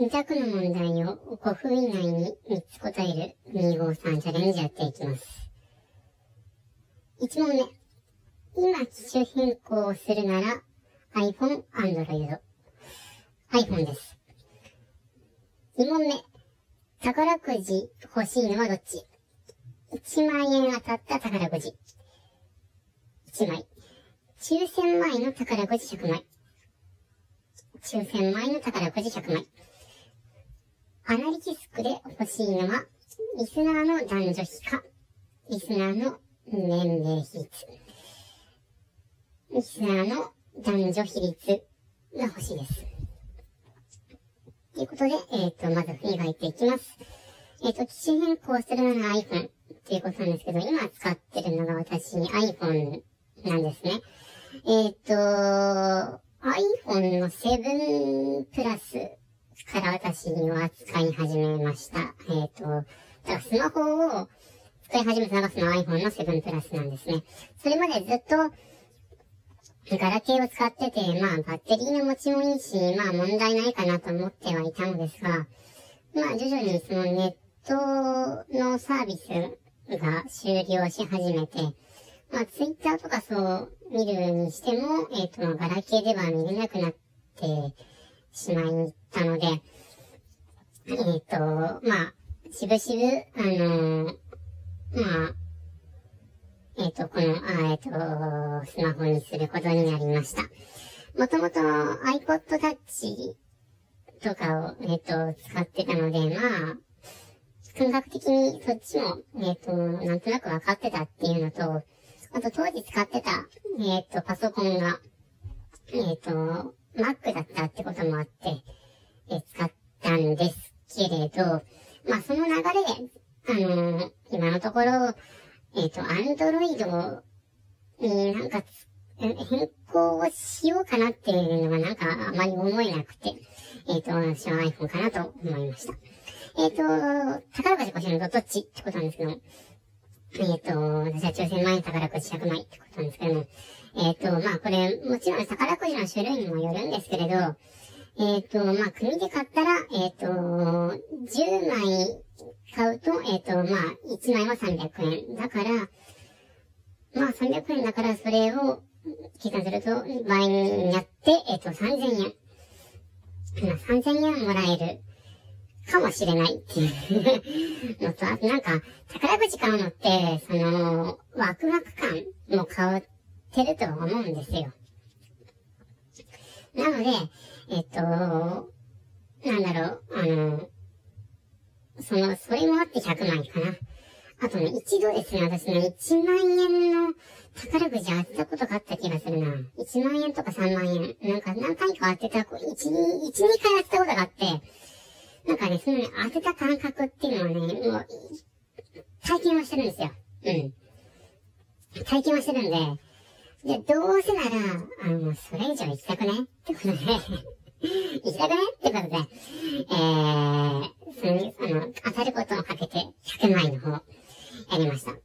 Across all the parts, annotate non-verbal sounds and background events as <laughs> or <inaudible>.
2択の問題を5分以内に3つ答える253チャレンジやっていきます。1問目。今機種変更をするなら iPhone、Android。iPhone です。2問目。宝くじ欲しいのはどっち ?1 万円当たった宝くじ。1枚。抽選前の宝くじ100枚。抽選前の宝くじ100枚。アナリティスクで欲しいのは、リスナーの男女比か、リスナーの年齢比率。リスナーの男女比率が欲しいです。ということで、えっ、ー、と、まず振り返っていきます。えっ、ー、と、機種変更するなら iPhone っていうことなんですけど、今使ってるのが私 iPhone なんですね。えっ、ー、と、iPhone の7プラスから私は使い始めました。えっ、と、だからスマホを使い始めたのがその iPhone の7プラスなんですね。それまでずっとガラケーを使ってて、まあ、バッテリーの持ちもいいし、まあ、問題ないかなと思ってはいたのですが、まあ、徐々にそのネットのサービスが終了し始めて、まあ、ツイッターとかそう見るにしても、えっ、ー、と、ガラケーでは見れなくなってしまいったので、えっ、ー、と、まあ、しぶしぶ、あのー、まあ、えっ、ー、と、この、あえっ、と、スマホにすることになりました。もともと iPod Touch とかを、えっ、と、使ってたので、まあ、感覚的にそっちも、えっ、と、なんとなく分かってたっていうのと、あと当時使ってた、えっ、と、パソコンが、えっ、と、Mac だったってこともあって、え使ったんですけれど、まあその流れで、あの今のところ、えっ、ー、と、アンドロイドになんか変更をしようかなっていうのがなんかあまり思えなくて、えっ、ー、と、私は iPhone かなと思いました。えっ、と、宝くじ欲しいのどっち？ってことなんですけども、えっ、と、私は抽選前宝くじ100枚ってことなんですけども、えっ、と、まあこれ、もちろん宝くじの種類にもよるんですけれど、えっ、と、まあ組で買ったら、えっ、と、10枚買うと、えっ、と、まあ、1枚は300円。だから、まあ、300円だから、それを計算すると、倍になって、えっ、と、3000円。まあ、3000円もらえる。かもしれないっていう <laughs> のと、あとなんか、宝くじ買うのって、その、ワクワク感も変わってると思うんですよ。なので、えっと、なんだろう、あの、その、それもあって100万かな。あとね、一度ですね、私ね、1万円の宝くじ当てたことがあった気がするな。1万円とか3万円。なんか何回か当てた、1、1、2回当てたことがあって、なんかね、そのね、当てた感覚っていうのはね、もう、体験はしてるんですよ。うん。体験はしてるんで、で、どうせなら、あの、それ以上行きたくねってことで <laughs> 行きたくねってことで、えー、その、あの、当たることをかけて100枚の方、やりました。で、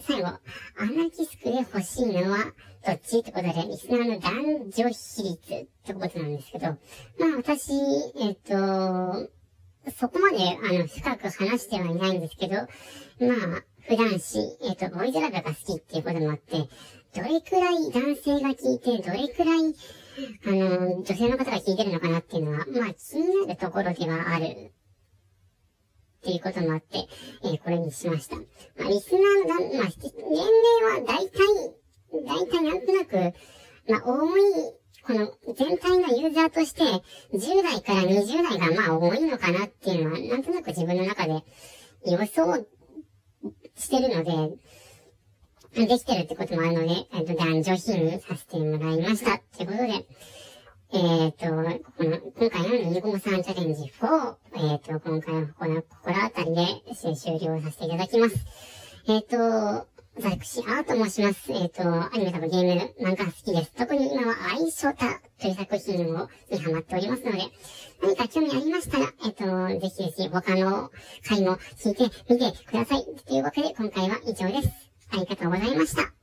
最後、アナキスクで欲しいのは、どっちってことで、リスナーの男女比率ってことなんですけど、まあ私、えっ、と、そこまで、あの、深く話してはいないんですけど、まあ、普段し、えっ、と、ボイズラブが好きっていうこともあって、どれくらい男性が聞いて、どれくらい、あの、女性の方が聞いてるのかなっていうのは、まあ気になるところではある。っていうこともあって、えー、これにしました。まあ、リスナーの、まあ、齢は大体、大体なんとなく、まあ、多い、この全体のユーザーとして、10代から20代がまあ多いのかなっていうのは、なんとなく自分の中で予想してるので、できてるってこともあるので、えっと、男女比にさせてもらいました。ってことで、えっ、ー、と、この、今回の253チャレンジ4、えっ、ー、と、今回はこの、心あたりで終了させていただきます。えっ、ー、と、ザクシ、アーと申します。えっ、と、アニメとかゲームなんか好きです。特に今はアイショタという作品をにハマっておりますので、何か興味ありましたら、えっ、と、ぜひぜひ他の回も聞いてみてください。というわけで今回は以上です。ありがとうございました。